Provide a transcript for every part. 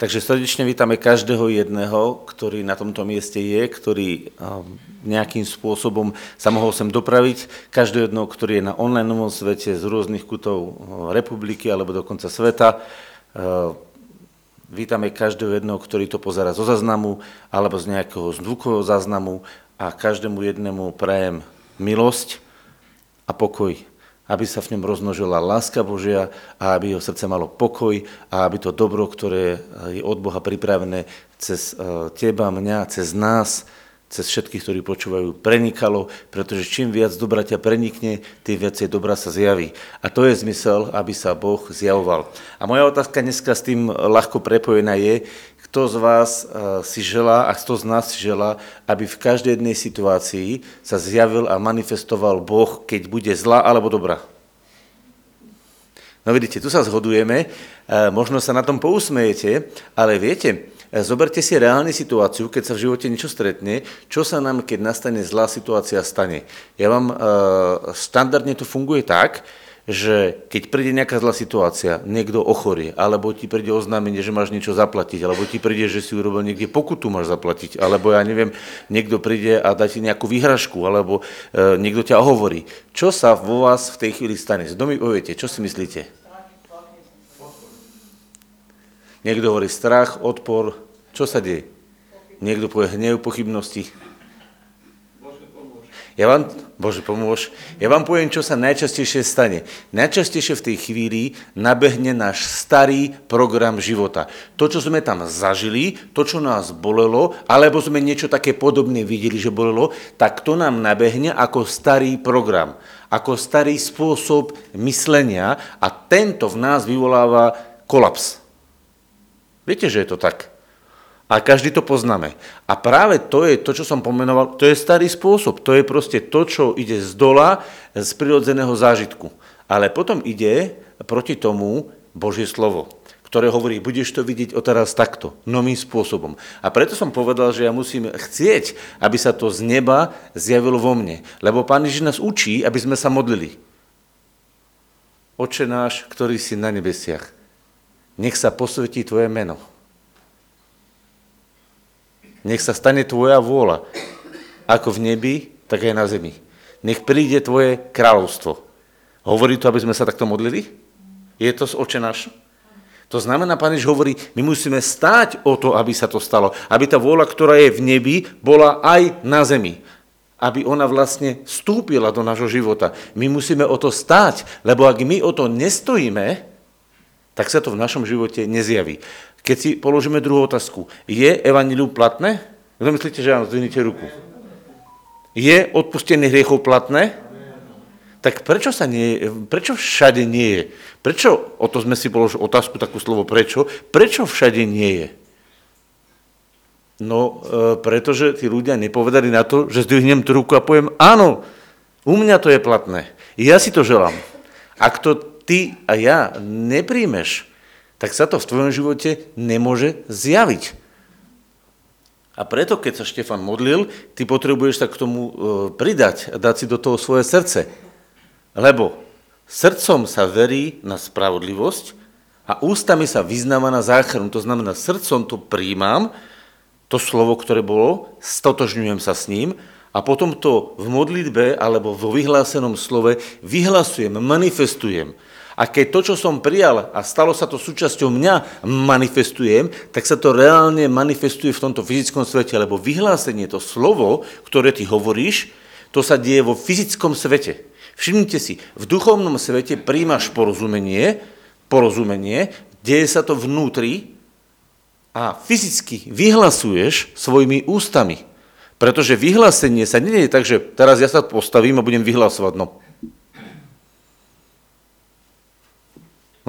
Takže srdečne vítame každého jedného, ktorý na tomto mieste je, ktorý nejakým spôsobom sa mohol sem dopraviť, každého jedného, ktorý je na online svete z rôznych kutov republiky alebo dokonca sveta. Vítame každého jedného, ktorý to pozera zo zaznamu alebo z nejakého zvukového záznamu a každému jednému prajem milosť a pokoj aby sa v ňom rozmnožila láska Božia a aby jeho srdce malo pokoj a aby to dobro, ktoré je od Boha pripravené cez e, teba, mňa, cez nás, cez všetkých, ktorí počúvajú, prenikalo, pretože čím viac dobra ťa prenikne, tým viacej dobra sa zjaví. A to je zmysel, aby sa Boh zjavoval. A moja otázka dneska s tým ľahko prepojená je, kto z vás eh, si želá a kto z nás si želá, aby v každej jednej situácii sa zjavil a manifestoval Boh, keď bude zlá alebo dobrá. No vidíte, tu sa zhodujeme, eh, možno sa na tom pousmejete, ale viete, eh, zoberte si reálnu situáciu, keď sa v živote niečo stretne, čo sa nám, keď nastane zlá situácia, stane. Ja vám štandardne to funguje tak, že keď príde nejaká zlá situácia, niekto ochorie, alebo ti príde oznámenie, že máš niečo zaplatiť, alebo ti príde, že si urobil niekde pokutu máš zaplatiť, alebo ja neviem, niekto príde a dá ti nejakú výhražku, alebo e, niekto ťa ohovorí. Čo sa vo vás v tej chvíli stane? Zdo mi poviete, čo si myslíte? Niekto hovorí strach, odpor, čo sa deje? Niekto povie hnev, pochybnosti. Ja vám, Bože, pomôž, ja vám poviem, čo sa najčastejšie stane. Najčastejšie v tej chvíli nabehne náš starý program života. To, čo sme tam zažili, to, čo nás bolelo, alebo sme niečo také podobné videli, že bolelo, tak to nám nabehne ako starý program, ako starý spôsob myslenia a tento v nás vyvoláva kolaps. Viete, že je to tak? A každý to poznáme. A práve to je to, čo som pomenoval, to je starý spôsob. To je proste to, čo ide z dola, z prirodzeného zážitku. Ale potom ide proti tomu Božie slovo, ktoré hovorí, budeš to vidieť teraz takto, novým spôsobom. A preto som povedal, že ja musím chcieť, aby sa to z neba zjavilo vo mne. Lebo Pán Ježiš nás učí, aby sme sa modlili. Oče náš, ktorý si na nebesiach, nech sa posvetí Tvoje meno nech sa stane tvoja vôľa, ako v nebi, tak aj na zemi. Nech príde tvoje kráľovstvo. Hovorí to, aby sme sa takto modlili? Je to z oče náš? To znamená, Pán Ježiš hovorí, my musíme stáť o to, aby sa to stalo. Aby tá vôľa, ktorá je v nebi, bola aj na zemi. Aby ona vlastne vstúpila do nášho života. My musíme o to stáť, lebo ak my o to nestojíme, tak sa to v našom živote nezjaví. Keď si položíme druhú otázku, je evanilium platné? Kto myslíte, že áno, zdvihnite ruku. Je odpustenie hriechov platné? Tak prečo, sa nie, prečo všade nie je? Prečo, o to sme si položili otázku, takú slovo prečo, prečo všade nie je? No, e, pretože tí ľudia nepovedali na to, že zdvihnem tú ruku a poviem, áno, u mňa to je platné. Ja si to želám. Ak to ty a ja nepríjmeš, tak sa to v tvojom živote nemôže zjaviť. A preto, keď sa Štefan modlil, ty potrebuješ sa k tomu e, pridať a dať si do toho svoje srdce. Lebo srdcom sa verí na spravodlivosť a ústami sa vyznáva na záchranu. To znamená, srdcom to príjmam, to slovo, ktoré bolo, stotožňujem sa s ním a potom to v modlitbe alebo vo vyhlásenom slove vyhlasujem, manifestujem. A keď to, čo som prijal a stalo sa to súčasťou mňa, manifestujem, tak sa to reálne manifestuje v tomto fyzickom svete, lebo vyhlásenie, to slovo, ktoré ty hovoríš, to sa deje vo fyzickom svete. Všimnite si, v duchovnom svete príjmaš porozumenie, porozumenie, deje sa to vnútri a fyzicky vyhlasuješ svojimi ústami. Pretože vyhlásenie sa nie je tak, že teraz ja sa postavím a budem vyhlasovať. No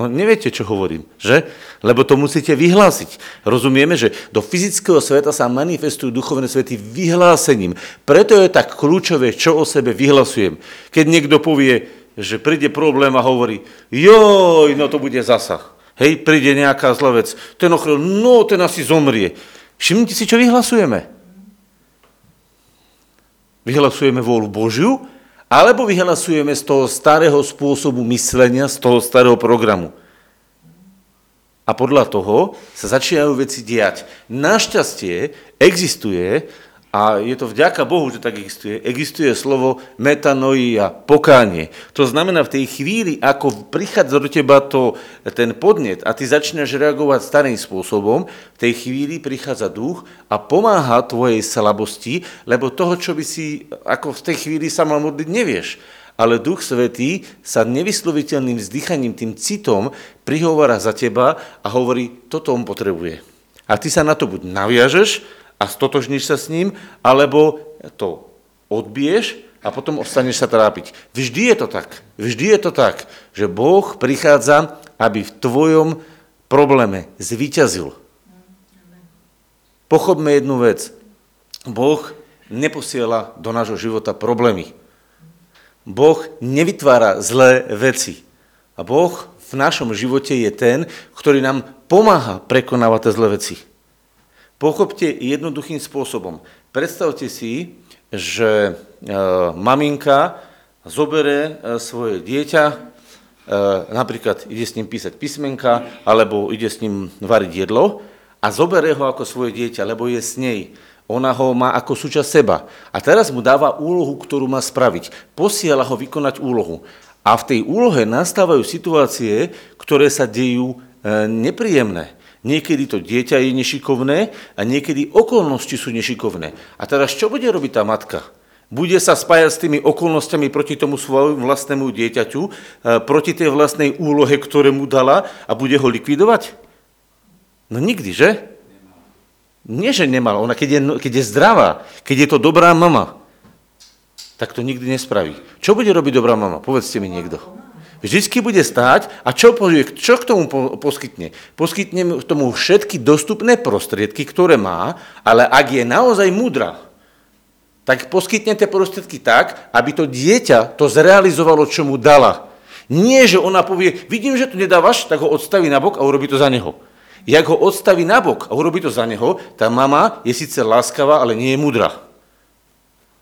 No neviete, čo hovorím, že? Lebo to musíte vyhlásiť. Rozumieme, že do fyzického sveta sa manifestujú duchovné svety vyhlásením. Preto je tak kľúčové, čo o sebe vyhlasujem. Keď niekto povie, že príde problém a hovorí, joj, no to bude zasah. Hej, príde nejaká zlá vec. Ten ochrel, no ten asi zomrie. Všimnite si, čo vyhlasujeme. Vyhlasujeme vôľu Božiu alebo vyhlasujeme z toho starého spôsobu myslenia, z toho starého programu. A podľa toho sa začínajú veci diať. Našťastie existuje a je to vďaka Bohu, že tak existuje. Existuje slovo metanoia, pokánie. To znamená, v tej chvíli, ako prichádza do teba to, ten podnet a ty začínaš reagovať starým spôsobom, v tej chvíli prichádza duch a pomáha tvojej slabosti, lebo toho, čo by si ako v tej chvíli sa mal modliť, nevieš. Ale Duch Svetý sa nevysloviteľným vzdychaním, tým citom prihovára za teba a hovorí, toto on potrebuje. A ty sa na to buď naviažeš, a stotožníš sa s ním, alebo to odbiješ a potom ostaneš sa trápiť. Vždy je to tak. Vždy je to tak, že Boh prichádza, aby v tvojom probléme zvíťazil. Pochopme jednu vec. Boh neposiela do nášho života problémy. Boh nevytvára zlé veci. A Boh v našom živote je ten, ktorý nám pomáha prekonávať tie zlé veci. Pochopte jednoduchým spôsobom. Predstavte si, že e, maminka zobere e, svoje dieťa, e, napríklad ide s ním písať písmenka, alebo ide s ním variť jedlo a zobere ho ako svoje dieťa, lebo je s nej. Ona ho má ako súčasť seba. A teraz mu dáva úlohu, ktorú má spraviť. Posiela ho vykonať úlohu. A v tej úlohe nastávajú situácie, ktoré sa dejú nepríjemné. Niekedy to dieťa je nešikovné a niekedy okolnosti sú nešikovné. A teraz čo bude robiť tá matka? Bude sa spájať s tými okolnostiami proti tomu svojmu vlastnému dieťaťu, e, proti tej vlastnej úlohe, ktoré mu dala a bude ho likvidovať? No nikdy, že? Nie, že nemal. Ona, keď je, keď je zdravá, keď je to dobrá mama, tak to nikdy nespraví. Čo bude robiť dobrá mama? Povedzte mi niekto. Vždycky bude stáť a čo, čo k tomu poskytne? Poskytne k tomu všetky dostupné prostriedky, ktoré má, ale ak je naozaj múdra, tak poskytne tie prostriedky tak, aby to dieťa to zrealizovalo, čo mu dala. Nie, že ona povie, vidím, že tu nedávaš, tak ho odstaví na bok a urobí to za neho. Jak ho odstaví na bok a urobí to za neho, tá mama je síce láskavá, ale nie je múdra.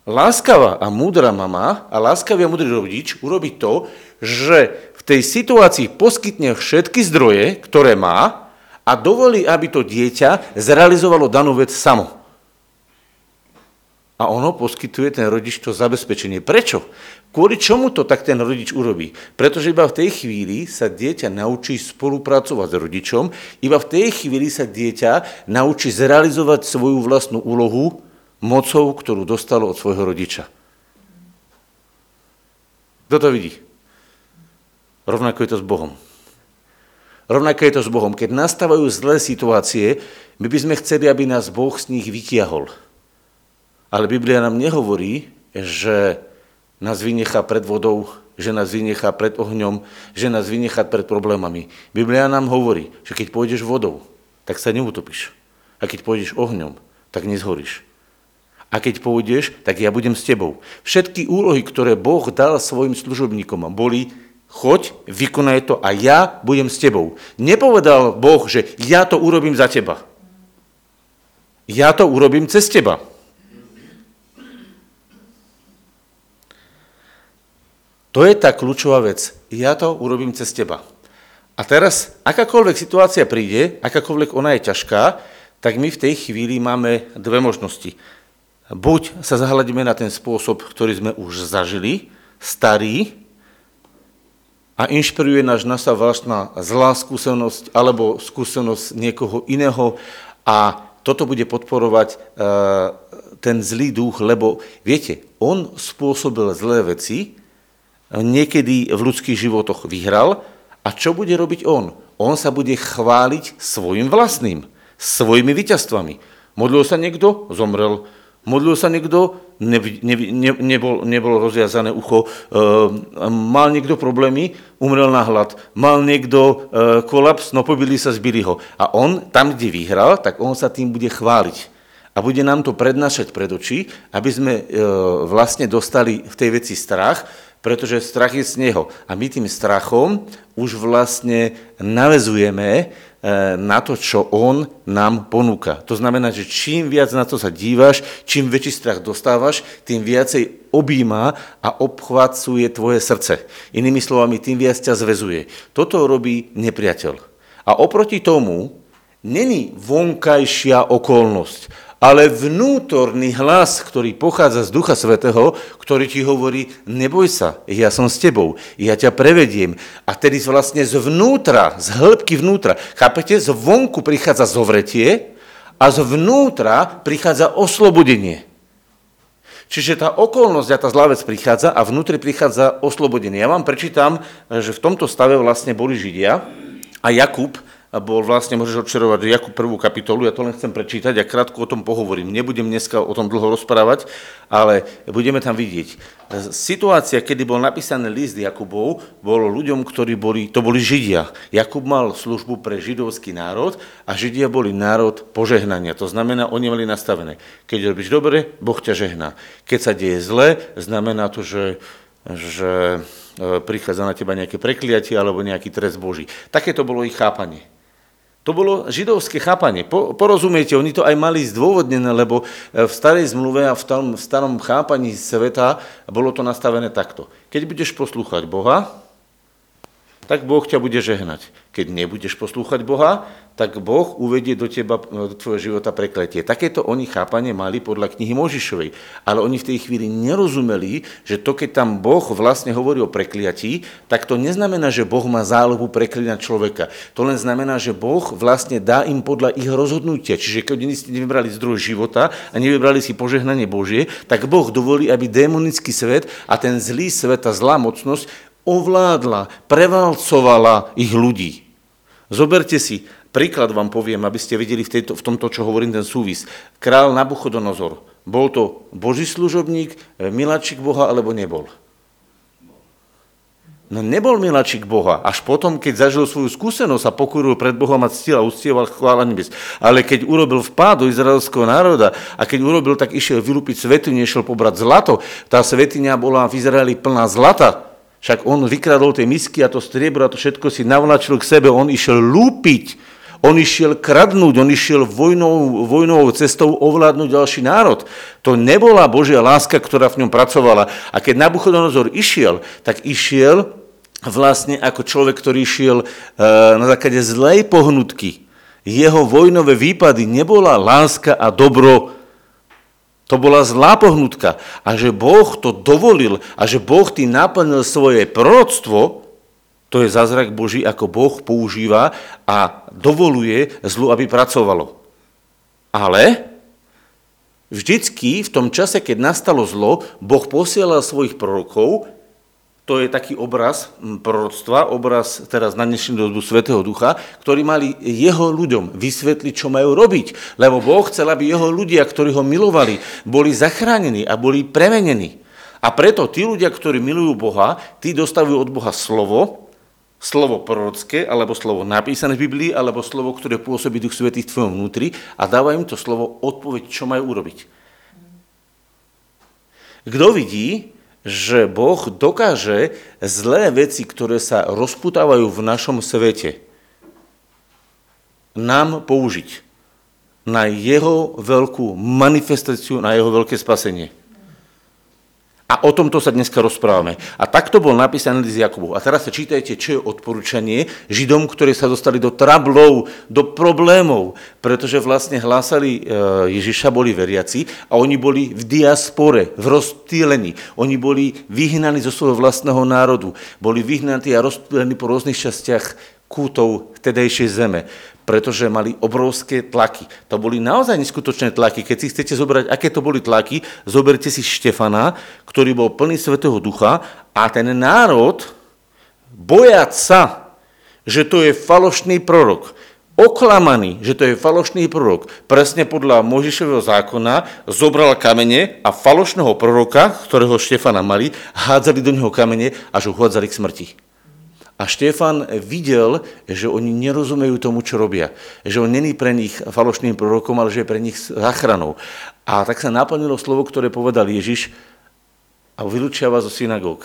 Láskavá a múdra mama a láskavý a múdry rodič urobí to, že v tej situácii poskytne všetky zdroje, ktoré má a dovolí, aby to dieťa zrealizovalo danú vec samo. A ono poskytuje ten rodič to zabezpečenie. Prečo? Kvôli čomu to tak ten rodič urobí? Pretože iba v tej chvíli sa dieťa naučí spolupracovať s rodičom, iba v tej chvíli sa dieťa naučí zrealizovať svoju vlastnú úlohu mocou, ktorú dostalo od svojho rodiča. Kto to vidí? Rovnako je to s Bohom. Rovnako je to s Bohom. Keď nastávajú zlé situácie, my by sme chceli, aby nás Boh z nich vytiahol. Ale Biblia nám nehovorí, že nás vynechá pred vodou, že nás vynechá pred ohňom, že nás vynechá pred problémami. Biblia nám hovorí, že keď pôjdeš vodou, tak sa neutopíš. A keď pôjdeš ohňom, tak nezhoríš. A keď pôjdeš, tak ja budem s tebou. Všetky úlohy, ktoré Boh dal svojim služobníkom, boli choď, vykonaj to a ja budem s tebou. Nepovedal Boh, že ja to urobím za teba. Ja to urobím cez teba. To je tá kľúčová vec. Ja to urobím cez teba. A teraz, akákoľvek situácia príde, akákoľvek ona je ťažká, tak my v tej chvíli máme dve možnosti. Buď sa zahľadíme na ten spôsob, ktorý sme už zažili, starý, a inšpiruje nás naša vlastná zlá skúsenosť alebo skúsenosť niekoho iného a toto bude podporovať e, ten zlý duch, lebo viete, on spôsobil zlé veci, niekedy v ľudských životoch vyhral a čo bude robiť on? On sa bude chváliť svojim vlastným, svojimi víťazstvami. Modlil sa niekto? Zomrel. Modlil sa niekto, ne, ne, ne, nebol, nebol rozviazané ucho, e, mal niekto problémy, umrel na hlad, mal niekto e, kolaps, no pobili sa, zbili ho. A on tam, kde vyhral, tak on sa tým bude chváliť. A bude nám to prednášať pred oči, aby sme e, vlastne dostali v tej veci strach, pretože strach je z neho. A my tým strachom už vlastne navezujeme na to, čo on nám ponúka. To znamená, že čím viac na to sa díváš, čím väčší strach dostávaš, tým viacej objíma a obchvácuje tvoje srdce. Inými slovami, tým viac ťa zvezuje. Toto robí nepriateľ. A oproti tomu není vonkajšia okolnosť, ale vnútorný hlas, ktorý pochádza z Ducha Svetého, ktorý ti hovorí, neboj sa, ja som s tebou, ja ťa prevediem. A tedy vlastne zvnútra, z hĺbky vnútra, chápete, zvonku prichádza zovretie a zvnútra prichádza oslobodenie. Čiže tá okolnosť a tá zlá vec prichádza a vnútri prichádza oslobodenie. Ja vám prečítam, že v tomto stave vlastne boli Židia a Jakub bol vlastne, môžeš odčerovať Jakub prvú kapitolu, ja to len chcem prečítať a krátko o tom pohovorím. Nebudem dneska o tom dlho rozprávať, ale budeme tam vidieť. Situácia, kedy bol napísaný list Jakubov, bolo ľuďom, ktorí boli, to boli Židia. Jakub mal službu pre židovský národ a Židia boli národ požehnania. To znamená, oni mali nastavené. Keď robíš dobre, Boh ťa žehná. Keď sa deje zle, znamená to, že, že e, prichádza na teba nejaké prekliatie alebo nejaký trest Boží. Také to bolo ich chápanie. To bolo židovské chápanie. Po, porozumiete, oni to aj mali zdôvodnené, lebo e, v starej zmluve a v, tom, v starom chápaní sveta bolo to nastavené takto. Keď budeš poslúchať Boha, tak Boh ťa bude žehnať. Keď nebudeš poslúchať Boha, tak Boh uvedie do teba, do tvojho života prekletie. Takéto oni chápanie mali podľa knihy Možišovej. Ale oni v tej chvíli nerozumeli, že to, keď tam Boh vlastne hovorí o prekliatí, tak to neznamená, že Boh má zálohu preklinať človeka. To len znamená, že Boh vlastne dá im podľa ich rozhodnutia. Čiže keď oni si nevybrali zdroj života a nevybrali si požehnanie Božie, tak Boh dovolí, aby démonický svet a ten zlý svet, tá zlá mocnosť ovládla, prevalcovala ich ľudí. Zoberte si, príklad vám poviem, aby ste videli v, tejto, v tomto, čo hovorím, ten súvis. Král Nabuchodonozor, bol to boží služobník, e, miláčik Boha, alebo nebol? No nebol miláčik Boha. Až potom, keď zažil svoju skúsenosť a pokoril pred Bohom a ctil a uctieval chvála nebes. Ale keď urobil vpád do izraelského národa a keď urobil, tak išiel vylúpiť svetinu, išiel pobrať zlato. Tá svetiňa bola v Izraeli plná zlata. Však on vykradol tie misky a to striebro a to všetko si navlačil k sebe. On išiel lúpiť, on išiel kradnúť, on išiel vojnou, vojnovou cestou ovládnuť ďalší národ. To nebola Božia láska, ktorá v ňom pracovala. A keď Nabuchodonozor išiel, tak išiel vlastne ako človek, ktorý išiel e, na základe zlej pohnutky. Jeho vojnové výpady nebola láska a dobro, to bola zlá pohnutka. A že Boh to dovolil a že Boh tým naplnil svoje proroctvo, to je zázrak Boží, ako Boh používa a dovoluje zlu, aby pracovalo. Ale vždycky v tom čase, keď nastalo zlo, Boh posielal svojich prorokov, to je taký obraz proroctva, obraz teraz na dnešnú dobu Svetého Ducha, ktorí mali jeho ľuďom vysvetliť, čo majú robiť. Lebo Boh chcel, aby jeho ľudia, ktorí ho milovali, boli zachránení a boli premenení. A preto tí ľudia, ktorí milujú Boha, tí dostavujú od Boha slovo, slovo prorocké, alebo slovo napísané v Biblii, alebo slovo, ktoré pôsobí Duch Svetý v tvojom vnútri a dáva im to slovo odpoveď, čo majú urobiť. Kto vidí, že Boh dokáže zlé veci, ktoré sa rozputávajú v našom svete, nám použiť na jeho veľkú manifestáciu, na jeho veľké spasenie. A o tomto sa dneska rozprávame. A takto bol napísaný list Jakubov. A teraz sa čítajte, čo je odporúčanie Židom, ktorí sa dostali do trablov, do problémov, pretože vlastne hlásali e, Ježiša, boli veriaci a oni boli v diaspore, v rozstýlení. Oni boli vyhnaní zo svojho vlastného národu. Boli vyhnaní a rozstýlení po rôznych častiach kútov vtedejšej zeme pretože mali obrovské tlaky. To boli naozaj neskutočné tlaky. Keď si chcete zobrať, aké to boli tlaky, zoberte si Štefana, ktorý bol plný Svetého Ducha a ten národ, bojať sa, že to je falošný prorok, oklamaný, že to je falošný prorok, presne podľa Možišového zákona zobral kamene a falošného proroka, ktorého Štefana mali, hádzali do neho kamene, až ho hádzali k smrti. A Štefan videl, že oni nerozumejú tomu, čo robia. Že on není pre nich falošným prorokom, ale že je pre nich záchranou. A tak sa naplnilo slovo, ktoré povedal Ježiš a vylúčia vás zo synagóg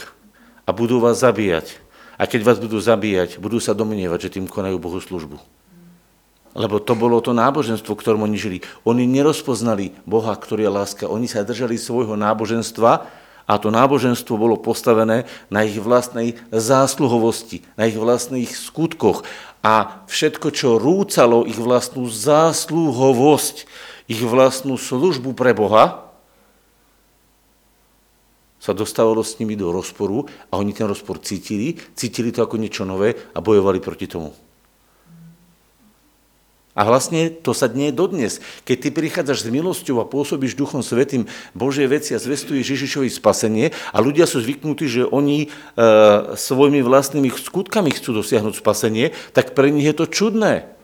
a budú vás zabíjať. A keď vás budú zabíjať, budú sa domnievať, že tým konajú Bohu službu. Lebo to bolo to náboženstvo, ktorom oni žili. Oni nerozpoznali Boha, ktorý je láska. Oni sa držali svojho náboženstva, a to náboženstvo bolo postavené na ich vlastnej zásluhovosti, na ich vlastných skutkoch. a všetko, čo rúcalo ich vlastnú zásluhovosť, ich vlastnú službu pre Boha, sa dostávalo s nimi do rozporu a oni ten rozpor cítili, cítili to ako niečo nové a bojovali proti tomu. A vlastne to sa dnie dodnes. Keď ty prichádzaš s milosťou a pôsobíš Duchom Svetým Božie veci a zvestuješ Ježišovi spasenie a ľudia sú zvyknutí, že oni e, svojimi vlastnými skutkami chcú dosiahnuť spasenie, tak pre nich je to čudné.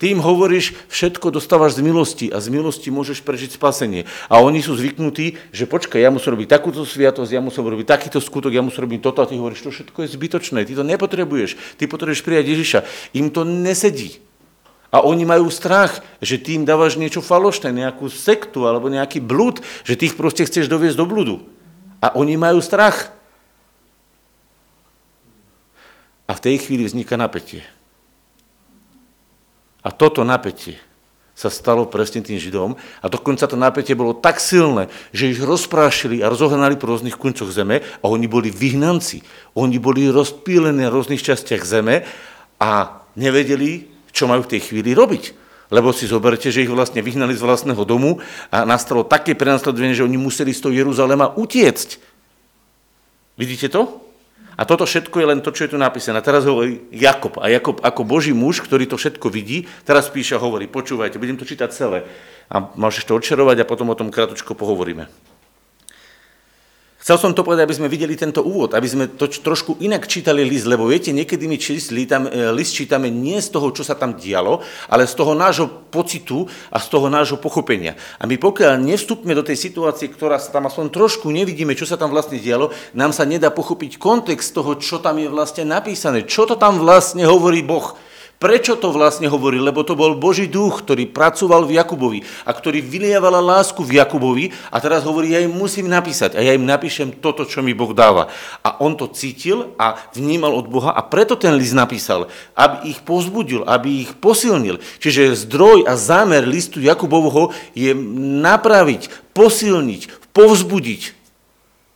Ty im hovoríš, všetko dostávaš z milosti a z milosti môžeš prežiť spasenie. A oni sú zvyknutí, že počkaj, ja musím robiť takúto sviatosť, ja musím robiť takýto skutok, ja musím robiť toto a ty hovoríš, to všetko je zbytočné, ty to nepotrebuješ, ty potrebuješ prijať Ježiša. Im to nesedí. A oni majú strach, že ty im dávaš niečo falošné, nejakú sektu alebo nejaký blúd, že ty ich proste chceš doviesť do blúdu. A oni majú strach. A v tej chvíli vzniká napätie. A toto napätie sa stalo presne tým Židom a dokonca to napätie bolo tak silné, že ich rozprášili a rozohnali po rôznych kuncoch zeme a oni boli vyhnanci. Oni boli rozpílení na rôznych častiach zeme a nevedeli, čo majú v tej chvíli robiť. Lebo si zoberte, že ich vlastne vyhnali z vlastného domu a nastalo také prenasledovanie, že oni museli z toho Jeruzalema utiecť. Vidíte to? A toto všetko je len to, čo je tu napísané. Teraz hovorí Jakob. A Jakob ako Boží muž, ktorý to všetko vidí, teraz píše a hovorí, počúvajte, budem to čítať celé. A môžeš to odčerovať a potom o tom krátko pohovoríme. Chcel som to povedať, aby sme videli tento úvod, aby sme to trošku inak čítali list, lebo viete, niekedy my list, e, list čítame nie z toho, čo sa tam dialo, ale z toho nášho pocitu a z toho nášho pochopenia. A my pokiaľ nevstupme do tej situácie, ktorá sa tam aspoň trošku nevidíme, čo sa tam vlastne dialo, nám sa nedá pochopiť kontext toho, čo tam je vlastne napísané, čo to tam vlastne hovorí Boh. Prečo to vlastne hovorí? Lebo to bol Boží duch, ktorý pracoval v Jakubovi a ktorý vylieval lásku v Jakubovi a teraz hovorí, ja im musím napísať a ja im napíšem toto, čo mi Boh dáva. A on to cítil a vnímal od Boha a preto ten list napísal, aby ich pozbudil, aby ich posilnil. Čiže zdroj a zámer listu Jakubovho je napraviť, posilniť, povzbudiť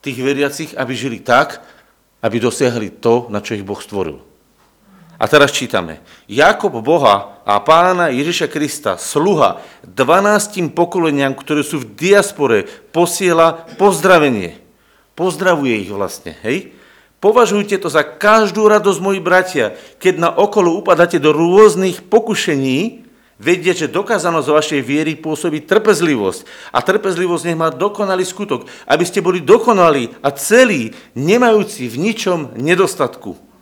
tých veriacich, aby žili tak, aby dosiahli to, na čo ich Boh stvoril. A teraz čítame. Jakob Boha a pána Ježiša Krista, sluha 12 pokoleniam, ktoré sú v diaspore, posiela pozdravenie. Pozdravuje ich vlastne, hej? Považujte to za každú radosť, moji bratia, keď na okolo upadáte do rôznych pokušení, vedieť, že dokázanosť vašej viery pôsobí trpezlivosť. A trpezlivosť nech má dokonalý skutok, aby ste boli dokonalí a celí, nemajúci v ničom nedostatku.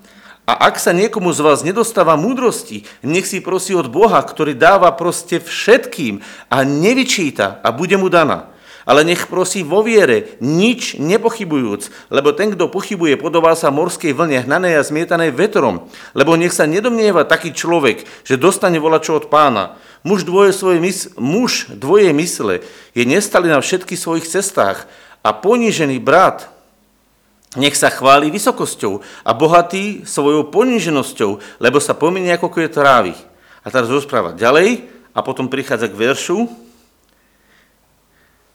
A ak sa niekomu z vás nedostáva múdrosti, nech si prosí od Boha, ktorý dáva proste všetkým a nevyčíta a bude mu daná. Ale nech prosí vo viere, nič nepochybujúc, lebo ten, kto pochybuje, podobá sa morskej vlne hnanej a zmietanej vetrom. Lebo nech sa nedomnieva taký človek, že dostane volačo od pána. Muž dvoje, svoje mys- muž dvoje mysle je nestali na všetkých svojich cestách a ponížený brat nech sa chváli vysokosťou a bohatý svojou poníženosťou, lebo sa pomenie ako je trávy. A teraz rozpráva ďalej a potom prichádza k veršu.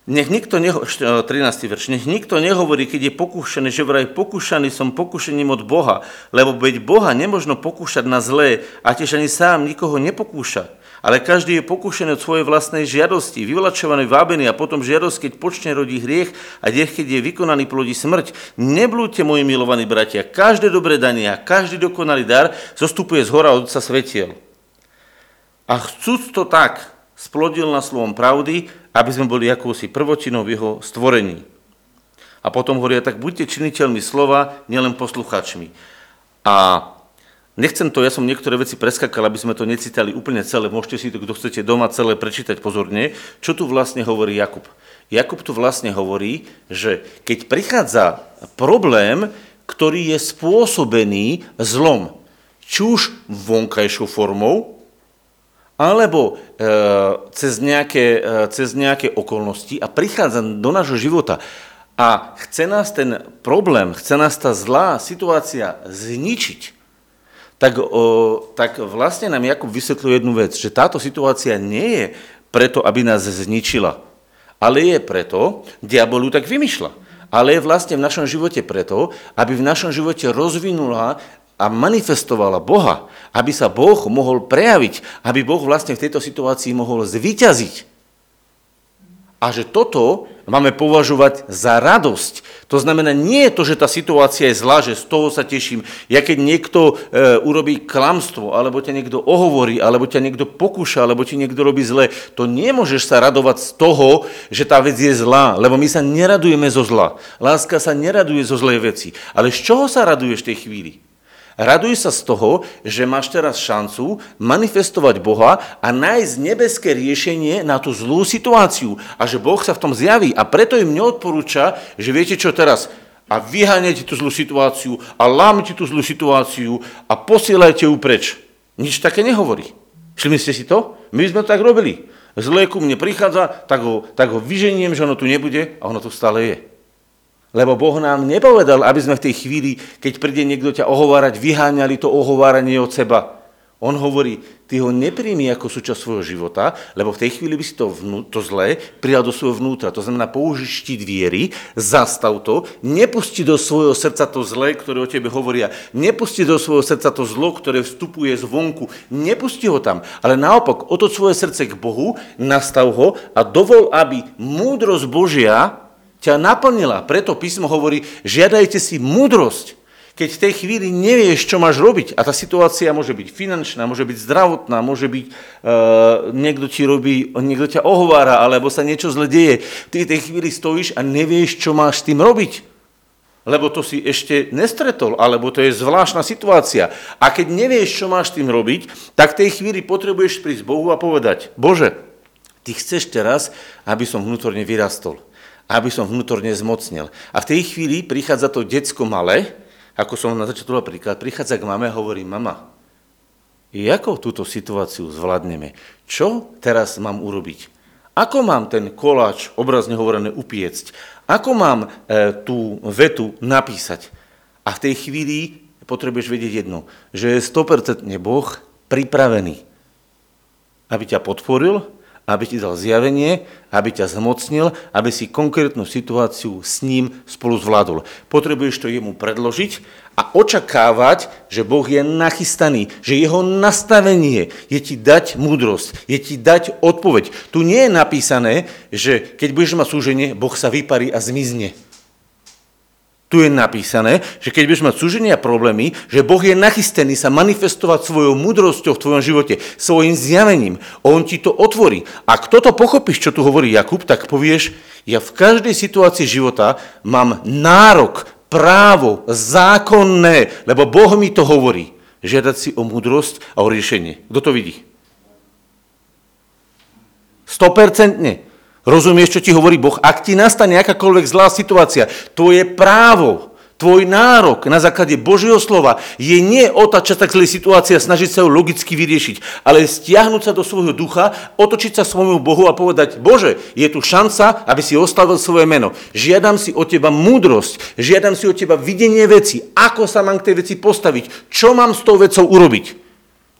Nech nikto neho, 13. verš, nech nikto nehovorí, keď je pokúšaný, že vraj pokúšaný som pokúšením od Boha, lebo veď Boha nemožno pokúšať na zlé a tiež ani sám nikoho nepokúša. Ale každý je pokúšený od svojej vlastnej žiadosti, vyvlačovaný, vábený a potom žiadosť, keď počne rodí hriech a dech, keď je vykonaný, plodí smrť. Neblúďte, moji milovaní bratia, každé dobré danie a každý dokonalý dar zostupuje z hora od Otca svetiel. A chcúc to tak, splodil na slovom pravdy, aby sme boli akousi prvočinou v jeho stvorení. A potom hovoria, tak buďte činiteľmi slova, nielen posluchačmi. A Nechcem to, ja som niektoré veci preskakal, aby sme to necitali úplne celé. Môžete si to, kto chcete doma celé prečítať pozorne. Čo tu vlastne hovorí Jakub? Jakub tu vlastne hovorí, že keď prichádza problém, ktorý je spôsobený zlom, či už vonkajšou formou, alebo e, cez, nejaké, e, cez nejaké okolnosti a prichádza do nášho života a chce nás ten problém, chce nás tá zlá situácia zničiť, tak, o, tak vlastne nám Jakub vysvetľuje jednu vec, že táto situácia nie je preto, aby nás zničila, ale je preto, diabol ju tak vymýšľa, ale je vlastne v našom živote preto, aby v našom živote rozvinula a manifestovala Boha, aby sa Boh mohol prejaviť, aby Boh vlastne v tejto situácii mohol zvyťaziť. A že toto máme považovať za radosť. To znamená, nie je to, že tá situácia je zlá, že z toho sa teším. Ja keď niekto e, urobí klamstvo, alebo ťa niekto ohovorí, alebo ťa niekto pokúša, alebo ti niekto robí zle, to nemôžeš sa radovať z toho, že tá vec je zlá, lebo my sa neradujeme zo zla. Láska sa neraduje zo zlej veci. Ale z čoho sa raduješ v tej chvíli? Raduj sa z toho, že máš teraz šancu manifestovať Boha a nájsť nebeské riešenie na tú zlú situáciu a že Boh sa v tom zjaví. A preto im neodporúča, že viete čo teraz, a vyháňajte tú zlú situáciu a lámte tú zlú situáciu a posielajte ju preč. Nič také nehovorí. Všimli ste si to? My sme to tak robili. Zlé ku mne prichádza, tak ho, tak ho vyženiem, že ono tu nebude a ono tu stále je. Lebo Boh nám nepovedal, aby sme v tej chvíli, keď príde niekto ťa ohovárať, vyháňali to ohováranie od seba. On hovorí, ty ho nepríjmi ako súčasť svojho života, lebo v tej chvíli by si to, vnú, to zlé prijal do svojho vnútra. To znamená, použiť štít viery, zastav to, nepusti do svojho srdca to zlé, ktoré o tebe hovoria, nepusti do svojho srdca to zlo, ktoré vstupuje zvonku, nepusti ho tam, ale naopak, otoč svoje srdce k Bohu, nastav ho a dovol, aby múdrosť Božia, ťa naplnila. Preto písmo hovorí, žiadajte si múdrosť. Keď v tej chvíli nevieš, čo máš robiť, a tá situácia môže byť finančná, môže byť zdravotná, môže byť, uh, niekto ti robí, niekto ťa ohovára, alebo sa niečo zle deje, ty v tej chvíli stojíš a nevieš, čo máš s tým robiť. Lebo to si ešte nestretol, alebo to je zvláštna situácia. A keď nevieš, čo máš s tým robiť, tak v tej chvíli potrebuješ prísť Bohu a povedať, Bože, ty chceš teraz, aby som vnútorne vyrastol aby som vnútorne zmocnil. A v tej chvíli prichádza to decko malé, ako som na začiatku príklad, prichádza k mame a hovorí, mama, ako túto situáciu zvládneme? Čo teraz mám urobiť? Ako mám ten koláč, obrazne hovorené, upiecť? Ako mám e, tú vetu napísať? A v tej chvíli potrebuješ vedieť jedno, že je 100% Boh pripravený, aby ťa podporil, aby ti dal zjavenie, aby ťa zmocnil, aby si konkrétnu situáciu s ním spolu zvládol. Potrebuješ to jemu predložiť a očakávať, že Boh je nachystaný, že jeho nastavenie je ti dať múdrosť, je ti dať odpoveď. Tu nie je napísané, že keď budeš mať súženie, Boh sa vyparí a zmizne. Tu je napísané, že keď budeš mať súženia a problémy, že Boh je nachystený sa manifestovať svojou múdrosťou v tvojom živote, svojim zjavením. On ti to otvorí. Ak toto pochopíš, čo tu hovorí Jakub, tak povieš, ja v každej situácii života mám nárok, právo, zákonné, lebo Boh mi to hovorí, žiadať si o múdrosť a o riešenie. Kto to vidí? Stopercentne. Rozumieš, čo ti hovorí Boh? Ak ti nastane akákoľvek zlá situácia, tvoje právo, tvoj nárok na základe Božieho slova je nie otačať tak zlej situácie a snažiť sa ju logicky vyriešiť, ale stiahnuť sa do svojho ducha, otočiť sa svojmu Bohu a povedať, Bože, je tu šanca, aby si ostavil svoje meno. Žiadam si od teba múdrosť, žiadam si od teba videnie veci, ako sa mám k tej veci postaviť, čo mám s tou vecou urobiť.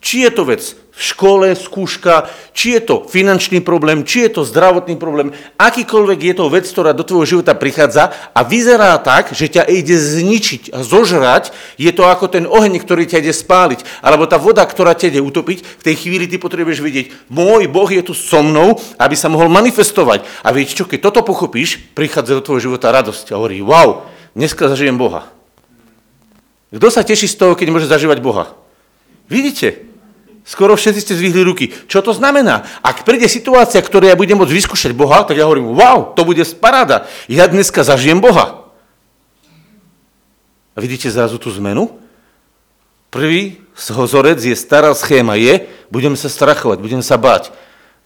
Či je to vec v škole, skúška, či je to finančný problém, či je to zdravotný problém, akýkoľvek je to vec, ktorá do tvojho života prichádza a vyzerá tak, že ťa ide zničiť a zožrať, je to ako ten oheň, ktorý ťa ide spáliť, alebo tá voda, ktorá ťa ide utopiť, v tej chvíli ty potrebuješ vidieť, môj Boh je tu so mnou, aby sa mohol manifestovať. A viete čo, keď toto pochopíš, prichádza do tvojho života radosť a hovorí, wow, dneska zažijem Boha. Kto sa teší z toho, keď môže zažívať Boha? Vidíte? Skoro všetci ste zvihli ruky. Čo to znamená? Ak príde situácia, ktorá ja budem môcť vyskúšať Boha, tak ja hovorím, wow, to bude paráda. Ja dneska zažijem Boha. A vidíte zrazu tú zmenu? Prvý zhozorec je stará schéma, je, budem sa strachovať, budem sa báť.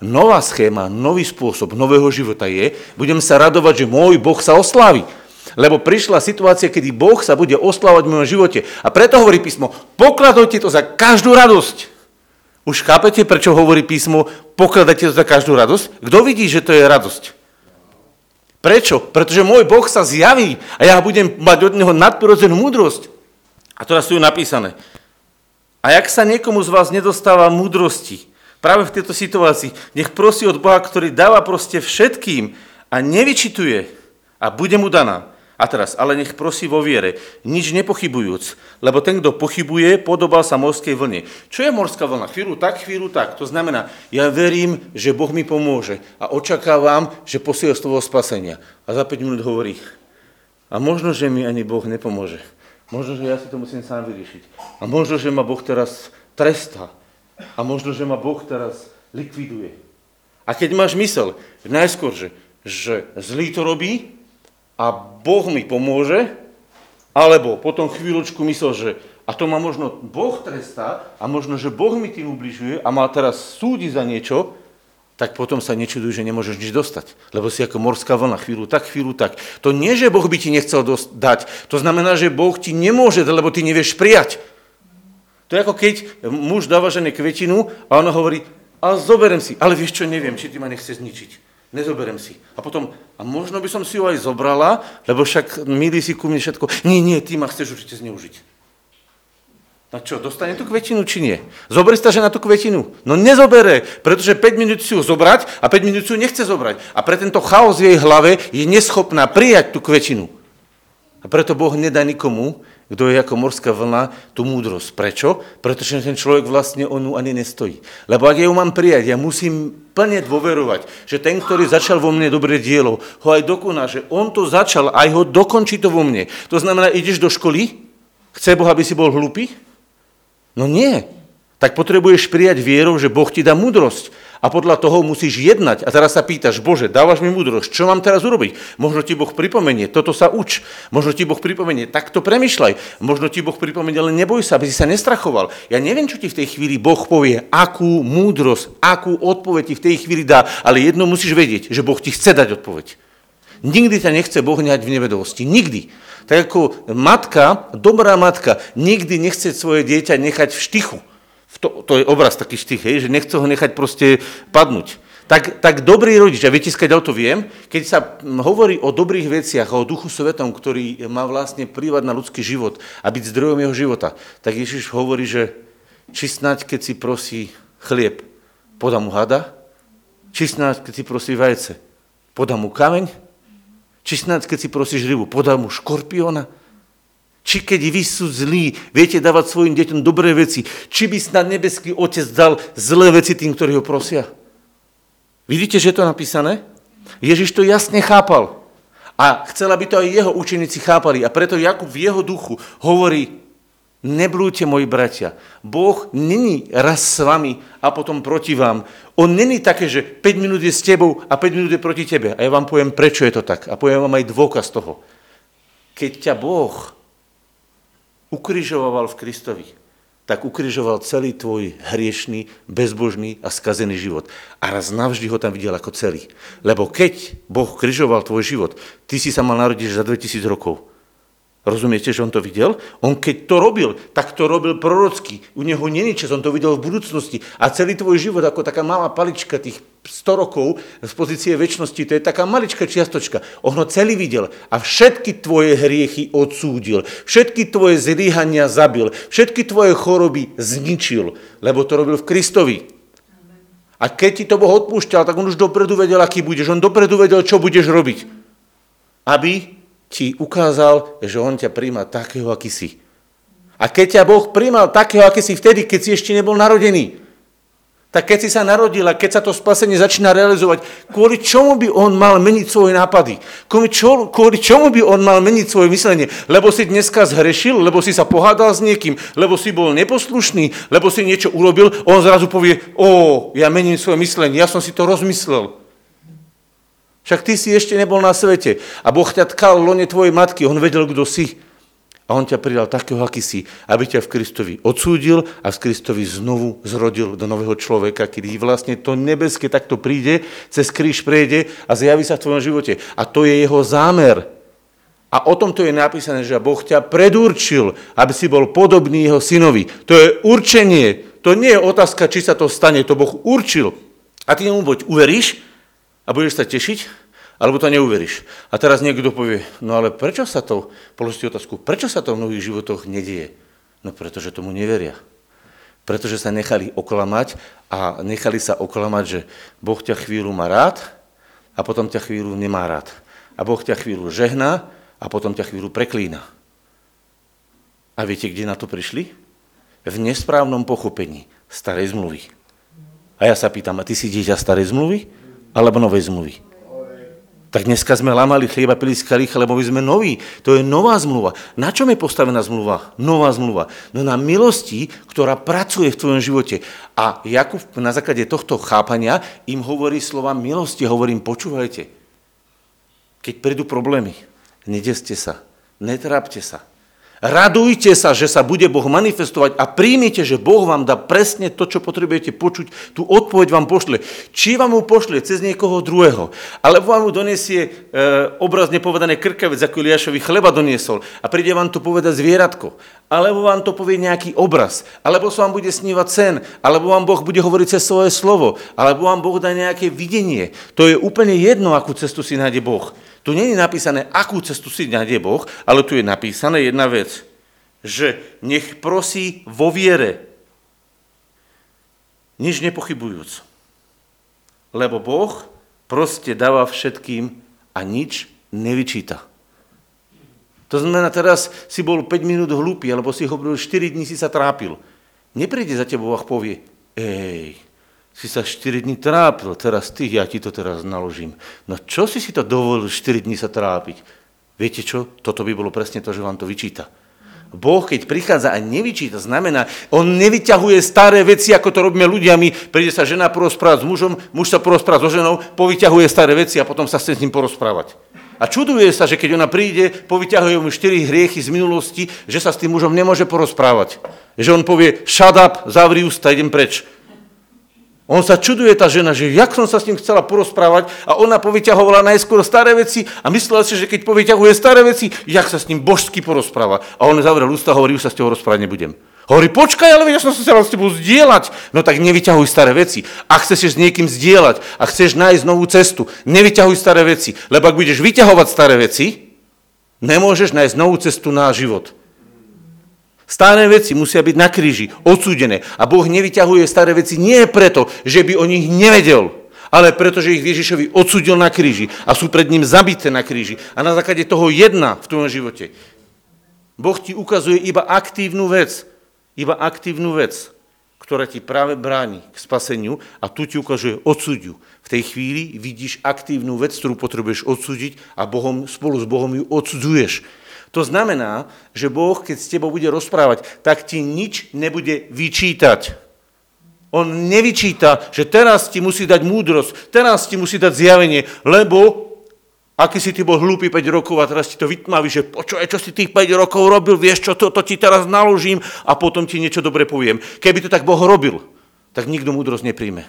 Nová schéma, nový spôsob nového života je, budem sa radovať, že môj Boh sa oslávi. Lebo prišla situácia, kedy Boh sa bude oslávať v mojom živote. A preto hovorí písmo, pokladujte to za každú radosť. Už chápete, prečo hovorí písmo, pokladajte to za každú radosť? Kto vidí, že to je radosť? Prečo? Pretože môj Boh sa zjaví a ja budem mať od Neho nadprirodzenú múdrosť. A teraz je napísané. A jak sa niekomu z vás nedostáva múdrosti, práve v tejto situácii, nech prosí od Boha, ktorý dáva proste všetkým a nevyčituje a bude mu daná. A teraz, ale nech prosí vo viere, nič nepochybujúc, lebo ten, kto pochybuje, podobal sa morskej vlne. Čo je morská vlna? Chvíľu tak, chvíľu tak. To znamená, ja verím, že Boh mi pomôže a očakávam, že posieje slovo spasenia. A za 5 minút hovorí, a možno, že mi ani Boh nepomôže. Možno, že ja si to musím sám vyriešiť. A možno, že ma Boh teraz trestá. A možno, že ma Boh teraz likviduje. A keď máš mysel, najskôr, že, že zlý to robí a Boh mi pomôže, alebo potom chvíľočku mysel, že a to ma možno Boh trestá a možno, že Boh mi tým ubližuje a má teraz súdi za niečo, tak potom sa nečuduj, že nemôžeš nič dostať. Lebo si ako morská vlna, chvíľu tak, chvíľu tak. To nie, že Boh by ti nechcel dať, to znamená, že Boh ti nemôže, lebo ty nevieš prijať. To je ako keď muž dáva žene kvetinu a ona hovorí, a zoberem si, ale vieš čo, neviem, či ty ma nechce zničiť. Nezoberem si. A potom, a možno by som si ju aj zobrala, lebo však milí si ku mne všetko. Nie, nie, ty ma chceš určite zneužiť. A čo, dostane tú kvetinu, či nie? Zoberie sa žena tú kvetinu? No nezobere, pretože 5 minút si ju zobrať a 5 minút si ju nechce zobrať. A pre tento chaos v jej hlave je neschopná prijať tú kvetinu. A preto Boh nedá nikomu, kto je ako morská vlna, tú múdrosť. Prečo? Pretože ten človek vlastne onu ani nestojí. Lebo ak ja ju mám prijať, ja musím plne dôverovať, že ten, ktorý začal vo mne dobré dielo, ho aj dokoná, že on to začal, aj ho dokončí to vo mne. To znamená, ideš do školy, chce Boh, aby si bol hlupý? No nie. Tak potrebuješ prijať vierou, že Boh ti dá múdrosť. A podľa toho musíš jednať. A teraz sa pýtaš, Bože, dávaš mi múdrosť, čo mám teraz urobiť? Možno ti Boh pripomenie, toto sa uč. Možno ti Boh pripomenie, takto premyšľaj. Možno ti Boh pripomenie, ale neboj sa, aby si sa nestrachoval. Ja neviem, čo ti v tej chvíli Boh povie, akú múdrosť, akú odpoveď ti v tej chvíli dá, ale jedno musíš vedieť, že Boh ti chce dať odpoveď. Nikdy ťa nechce Boh nehať v nevedovosti. Nikdy. Tak ako matka, dobrá matka, nikdy nechce svoje dieťa nechať v štichu. To, to je obraz taký štych, hej, že nechce ho nechať proste padnúť. Tak, tak dobrý rodič, a viete, o to viem, keď sa hovorí o dobrých veciach, o duchu svetom, ktorý má vlastne prívať na ľudský život a byť zdrojom jeho života, tak Ježiš hovorí, že či snáď, keď si prosí chlieb, podá mu hada, či snáď, keď si prosí vajce, podá mu kameň, či snáď, keď si prosíš rybu, podá mu škorpiona? Či keď vy sú zlí, viete dávať svojim deťom dobré veci, či by snad nebeský otec dal zlé veci tým, ktorí ho prosia? Vidíte, že je to napísané? Ježiš to jasne chápal. A chcela by to aj jeho učeníci chápali. A preto Jakub v jeho duchu hovorí, Neblúďte, moji bratia. Boh není raz s vami a potom proti vám. On není také, že 5 minút je s tebou a 5 minút je proti tebe. A ja vám poviem, prečo je to tak. A poviem vám aj dôkaz toho. Keď ťa Boh ukrižoval v Kristovi, tak ukrižoval celý tvoj hriešný, bezbožný a skazený život. A raz navždy ho tam videl ako celý. Lebo keď Boh križoval tvoj život, ty si sa mal narodiť za 2000 rokov. Rozumiete, že on to videl? On keď to robil, tak to robil prorocky. U neho není čas, on to videl v budúcnosti. A celý tvoj život, ako taká malá palička tých 100 rokov z pozície väčšnosti, to je taká maličká čiastočka. On ho celý videl a všetky tvoje hriechy odsúdil. Všetky tvoje zlyhania zabil. Všetky tvoje choroby zničil, lebo to robil v Kristovi. A keď ti to Boh odpúšťal, tak on už dopredu vedel, aký budeš. On dopredu vedel, čo budeš robiť. Aby ti ukázal, že on ťa príjma takého, aký si. A keď ťa Boh príjmal takého, aký si vtedy, keď si ešte nebol narodený, tak keď si sa narodil a keď sa to spasenie začína realizovať, kvôli čomu by on mal meniť svoje nápady? Kvôli, čo, kvôli čomu by on mal meniť svoje myslenie? Lebo si dneska zhrešil, lebo si sa pohádal s niekým, lebo si bol neposlušný, lebo si niečo urobil, on zrazu povie, o, ja mením svoje myslenie, ja som si to rozmyslel. Však ty si ešte nebol na svete a Boh ťa tkal lone tvojej matky, on vedel, kto si. A on ťa pridal takého, aký si, aby ťa v Kristovi odsúdil a v Kristovi znovu zrodil do nového človeka, kedy vlastne to nebeské takto príde, cez kríž prejde a zjaví sa v tvojom živote. A to je jeho zámer. A o tomto je napísané, že Boh ťa predurčil, aby si bol podobný jeho synovi. To je určenie. To nie je otázka, či sa to stane. To Boh určil. A ty mu buď uveríš, a budeš sa tešiť, alebo to neuveríš. A teraz niekto povie, no ale prečo sa to, položíte otázku, prečo sa to v mnohých životoch nedieje? No pretože tomu neveria. Pretože sa nechali oklamať a nechali sa oklamať, že Boh ťa chvíľu má rád a potom ťa chvíľu nemá rád. A Boh ťa chvíľu žehná a potom ťa chvíľu preklína. A viete, kde na to prišli? V nesprávnom pochopení starej zmluvy. A ja sa pýtam, a ty si dieťa starej zmluvy alebo novej zmluvy? Tak dneska sme lamali chlieba, pili z kalich, lebo my sme noví. To je nová zmluva. Na čom je postavená zmluva? Nová zmluva. No na milosti, ktorá pracuje v tvojom živote. A Jakub na základe tohto chápania im hovorí slova milosti. Hovorím, počúvajte, keď prídu problémy, nedeste sa, netrápte sa, Radujte sa, že sa bude Boh manifestovať a príjmite, že Boh vám dá presne to, čo potrebujete počuť. Tú odpoveď vám pošle. Či vám ju pošle cez niekoho druhého, alebo vám ju donesie e, obrazne povedané krkavec, ako Iliášovi chleba doniesol a príde vám to povedať zvieratko, alebo vám to povie nejaký obraz, alebo sa vám bude snívať sen, alebo vám Boh bude hovoriť cez svoje slovo, alebo vám Boh dá nejaké videnie. To je úplne jedno, akú cestu si nájde Boh. Tu je napísané, akú cestu si nájde Boh, ale tu je napísané jedna vec, že nech prosí vo viere, nič nepochybujúc. Lebo Boh proste dáva všetkým a nič nevyčíta. To znamená, teraz si bol 5 minút hlúpy, alebo si hovoril, 4 dní si sa trápil. Nepríde za tebou a povie, ej, si sa 4 dní trápil, teraz ty, ja ti to teraz naložím. No čo si si to dovolil 4 dní sa trápiť? Viete čo? Toto by bolo presne to, že vám to vyčíta. Boh, keď prichádza a nevyčíta, znamená, on nevyťahuje staré veci, ako to robíme ľudia. My príde sa žena porozprávať s mužom, muž sa porozprávať so ženou, povyťahuje staré veci a potom sa chce s ním porozprávať. A čuduje sa, že keď ona príde, povyťahuje mu štyri hriechy z minulosti, že sa s tým mužom nemôže porozprávať. Že on povie, shut up, zavri ústa, idem preč. On sa čuduje, tá žena, že jak som sa s ním chcela porozprávať a ona povyťahovala najskôr staré veci a myslela si, že keď povyťahuje staré veci, jak sa s ním božsky porozpráva. A on zavrel ústa a hovorí, už sa s tebou rozprávať nebudem. Hovorí, počkaj, ale ja som sa chcel s tebou zdieľať. No tak nevyťahuj staré veci. Ak chceš s niekým zdieľať a chceš nájsť novú cestu, nevyťahuj staré veci. Lebo ak budeš vyťahovať staré veci, nemôžeš nájsť novú cestu na život. Staré veci musia byť na kríži, odsúdené. A Boh nevyťahuje staré veci nie preto, že by o nich nevedel, ale preto, že ich Ježišovi odsúdil na kríži a sú pred ním zabité na kríži. A na základe toho jedna v tvojom živote. Boh ti ukazuje iba aktívnu vec, iba aktívnu vec, ktorá ti práve bráni k spaseniu a tu ti ukazuje odsúdiu. V tej chvíli vidíš aktívnu vec, ktorú potrebuješ odsúdiť a Bohom, spolu s Bohom ju odsudzuješ. To znamená, že Boh, keď s tebou bude rozprávať, tak ti nič nebude vyčítať. On nevyčíta, že teraz ti musí dať múdrosť, teraz ti musí dať zjavenie, lebo aký si ty bol hlúpy 5 rokov a teraz ti to vytmaví, že počúvaj, čo si tých 5 rokov robil, vieš čo, to, to ti teraz naložím a potom ti niečo dobre poviem. Keby to tak Boh robil, tak nikto múdrosť nepríjme.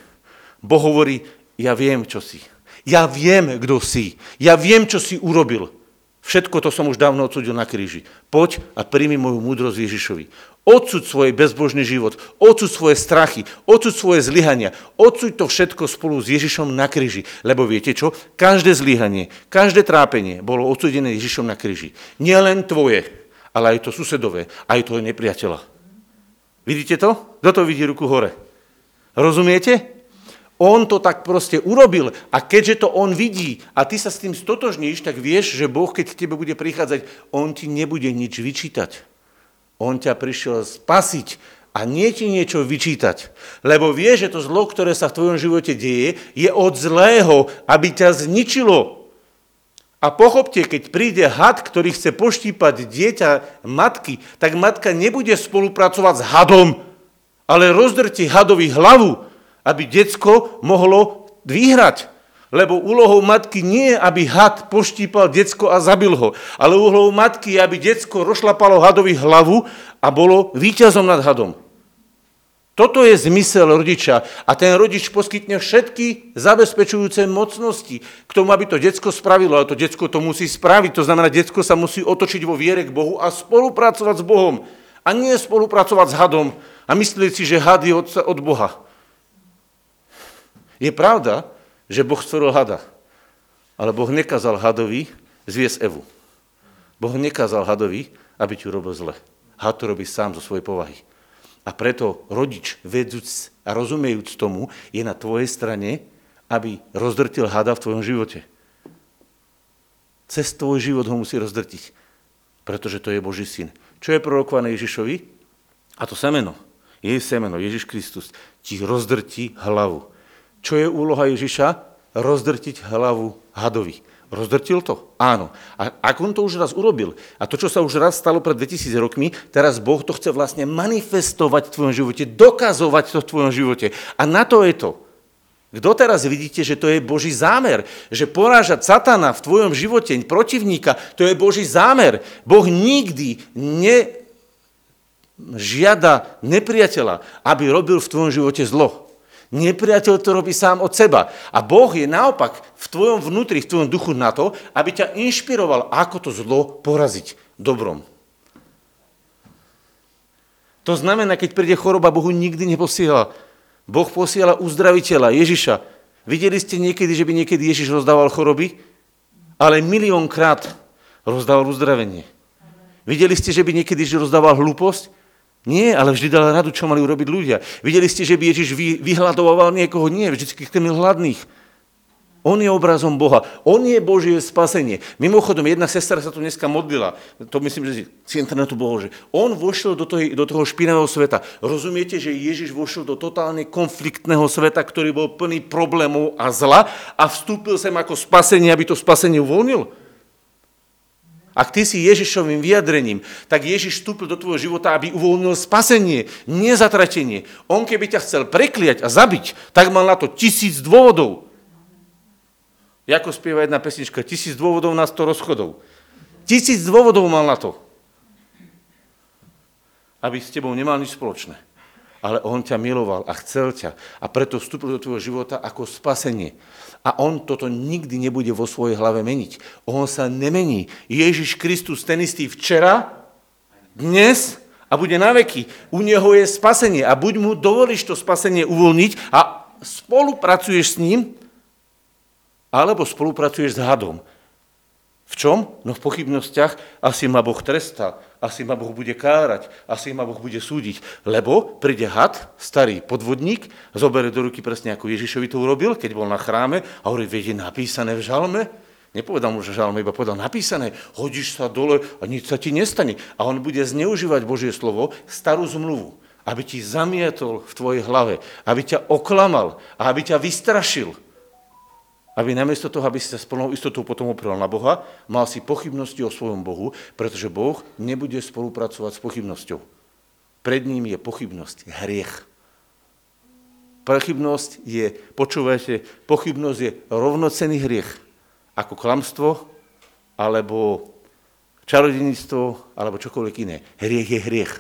Boh hovorí, ja viem, čo si. Ja viem, kto si. Ja viem, čo si urobil. Všetko to som už dávno odsudil na kríži. Poď a príjmi moju múdrosť Ježišovi. Odsud svoj bezbožný život, odsud svoje strachy, odsud svoje zlyhania, odsud to všetko spolu s Ježišom na kríži. Lebo viete čo? Každé zlyhanie, každé trápenie bolo odsudené Ježišom na kríži. Nie len tvoje, ale aj to susedové, aj to nepriateľa. Vidíte to? Kto to vidí ruku hore? Rozumiete? On to tak proste urobil a keďže to on vidí a ty sa s tým stotožníš, tak vieš, že Boh, keď k tebe bude prichádzať, on ti nebude nič vyčítať. On ťa prišiel spasiť a nie ti niečo vyčítať. Lebo vie, že to zlo, ktoré sa v tvojom živote deje, je od zlého, aby ťa zničilo. A pochopte, keď príde had, ktorý chce poštípať dieťa matky, tak matka nebude spolupracovať s hadom, ale rozdrti hadovi hlavu aby decko mohlo vyhrať. Lebo úlohou matky nie je, aby had poštípal decko a zabil ho, ale úlohou matky je, aby decko rošlapalo hadovi hlavu a bolo víťazom nad hadom. Toto je zmysel rodiča a ten rodič poskytne všetky zabezpečujúce mocnosti k tomu, aby to decko spravilo. A to decko to musí spraviť, to znamená, decko sa musí otočiť vo viere k Bohu a spolupracovať s Bohom. A nie spolupracovať s hadom a myslieť si, že had je od, od Boha. Je pravda, že Boh stvoril hada, ale Boh nekázal hadovi zviesť Evu. Boh nekázal hadovi, aby ti urobil zle. Had to robí sám zo svojej povahy. A preto rodič, vedúc a rozumejúc tomu, je na tvojej strane, aby rozdrtil hada v tvojom živote. cez tvoj život ho musí rozdrtiť, pretože to je Boží syn. Čo je prorokované Ježišovi? A to semeno, jej semeno, Ježiš Kristus, ti rozdrtí hlavu. Čo je úloha Ježiša? Rozdrtiť hlavu hadovi. Rozdrtil to? Áno. A ak on to už raz urobil, a to, čo sa už raz stalo pred 2000 rokmi, teraz Boh to chce vlastne manifestovať v tvojom živote, dokazovať to v tvojom živote. A na to je to. Kto teraz vidíte, že to je Boží zámer? Že porážať satana v tvojom živote, protivníka, to je Boží zámer. Boh nikdy ne žiada nepriateľa, aby robil v tvojom živote zlo. Nepriateľ to robí sám od seba. A Boh je naopak v tvojom vnútri, v tvojom duchu na to, aby ťa inšpiroval, ako to zlo poraziť dobrom. To znamená, keď príde choroba, Bohu nikdy neposiela. Boh posiela uzdraviteľa, Ježiša. Videli ste niekedy, že by niekedy Ježiš rozdával choroby? Ale miliónkrát rozdával uzdravenie. Videli ste, že by niekedy Ježiš rozdával hlúposť? Nie, ale vždy dal radu, čo mali urobiť ľudia. Videli ste, že by Ježiš vyhľadoval niekoho? Nie, vždy krmil hladných. On je obrazom Boha. On je Božie spasenie. Mimochodom, jedna sestra sa tu dneska modlila. To myslím, že si internetu bolo, že on vošiel do toho, do toho špinavého sveta. Rozumiete, že Ježiš vošiel do totálne konfliktného sveta, ktorý bol plný problémov a zla a vstúpil sem ako spasenie, aby to spasenie uvoľnil? Ak ty si Ježišovým vyjadrením, tak Ježiš vstúpil do tvojho života, aby uvoľnil spasenie, nezatratenie. On keby ťa chcel prekliať a zabiť, tak mal na to tisíc dôvodov. Ako spieva jedna pesnička, tisíc dôvodov na sto rozchodov. Tisíc dôvodov mal na to, aby s tebou nemal nič spoločné. Ale on ťa miloval a chcel ťa a preto vstúpil do tvojho života ako spasenie. A on toto nikdy nebude vo svojej hlave meniť. On sa nemení. Ježiš Kristus ten istý včera, dnes a bude na veky. U neho je spasenie a buď mu dovolíš to spasenie uvoľniť a spolupracuješ s ním, alebo spolupracuješ s hadom. V čom? No v pochybnostiach asi ma Boh trestá, asi ma Boh bude kárať, asi ma Boh bude súdiť. Lebo príde had, starý podvodník, zoberie do ruky presne ako Ježišovi to urobil, keď bol na chráme a hovorí, viete, napísané v žalme, Nepovedal mu, že žalme, iba povedal napísané, hodíš sa dole a nič sa ti nestane. A on bude zneužívať Božie slovo, starú zmluvu, aby ti zamietol v tvojej hlave, aby ťa oklamal a aby ťa vystrašil. Aby namiesto toho, aby si sa s plnou istotou potom oprel na Boha, mal si pochybnosti o svojom Bohu, pretože Boh nebude spolupracovať s pochybnosťou. Pred ním je pochybnosť, hriech. Pochybnosť je, počúvajte, pochybnosť je rovnocený hriech, ako klamstvo, alebo čarodenictvo, alebo čokoľvek iné. Hriech je hriech.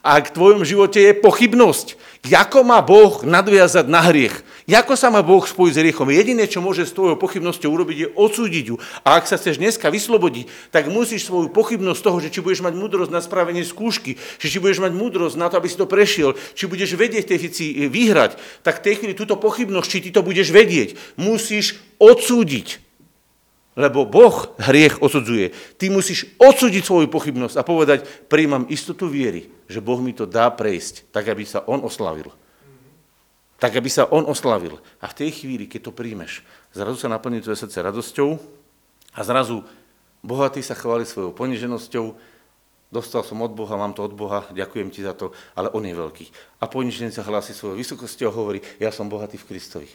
A v tvojom živote je pochybnosť, ako má Boh nadviazať na hriech, ako sa má Boh spojiť s hriechom. Jediné, čo môže s tvojou pochybnosťou urobiť, je odsúdiť ju. A ak sa chceš dneska vyslobodiť, tak musíš svoju pochybnosť toho, že či budeš mať múdrosť na spravenie skúšky, že či budeš mať múdrosť na to, aby si to prešiel, či budeš vedieť tej veci vyhrať, tak v tej chvíli túto pochybnosť, či ty to budeš vedieť, musíš odsúdiť. Lebo Boh hriech odsudzuje. Ty musíš odsúdiť svoju pochybnosť a povedať, príjmam istotu viery, že Boh mi to dá prejsť, tak aby sa On oslavil. Tak aby sa On oslavil. A v tej chvíli, keď to príjmeš, zrazu sa naplní tvoje srdce radosťou a zrazu bohatý sa chváli svojou poniženosťou, dostal som od Boha, mám to od Boha, ďakujem ti za to, ale On je veľký. A ponižený sa hlási svojou vysokosťou a hovorí, ja som bohatý v Kristovi.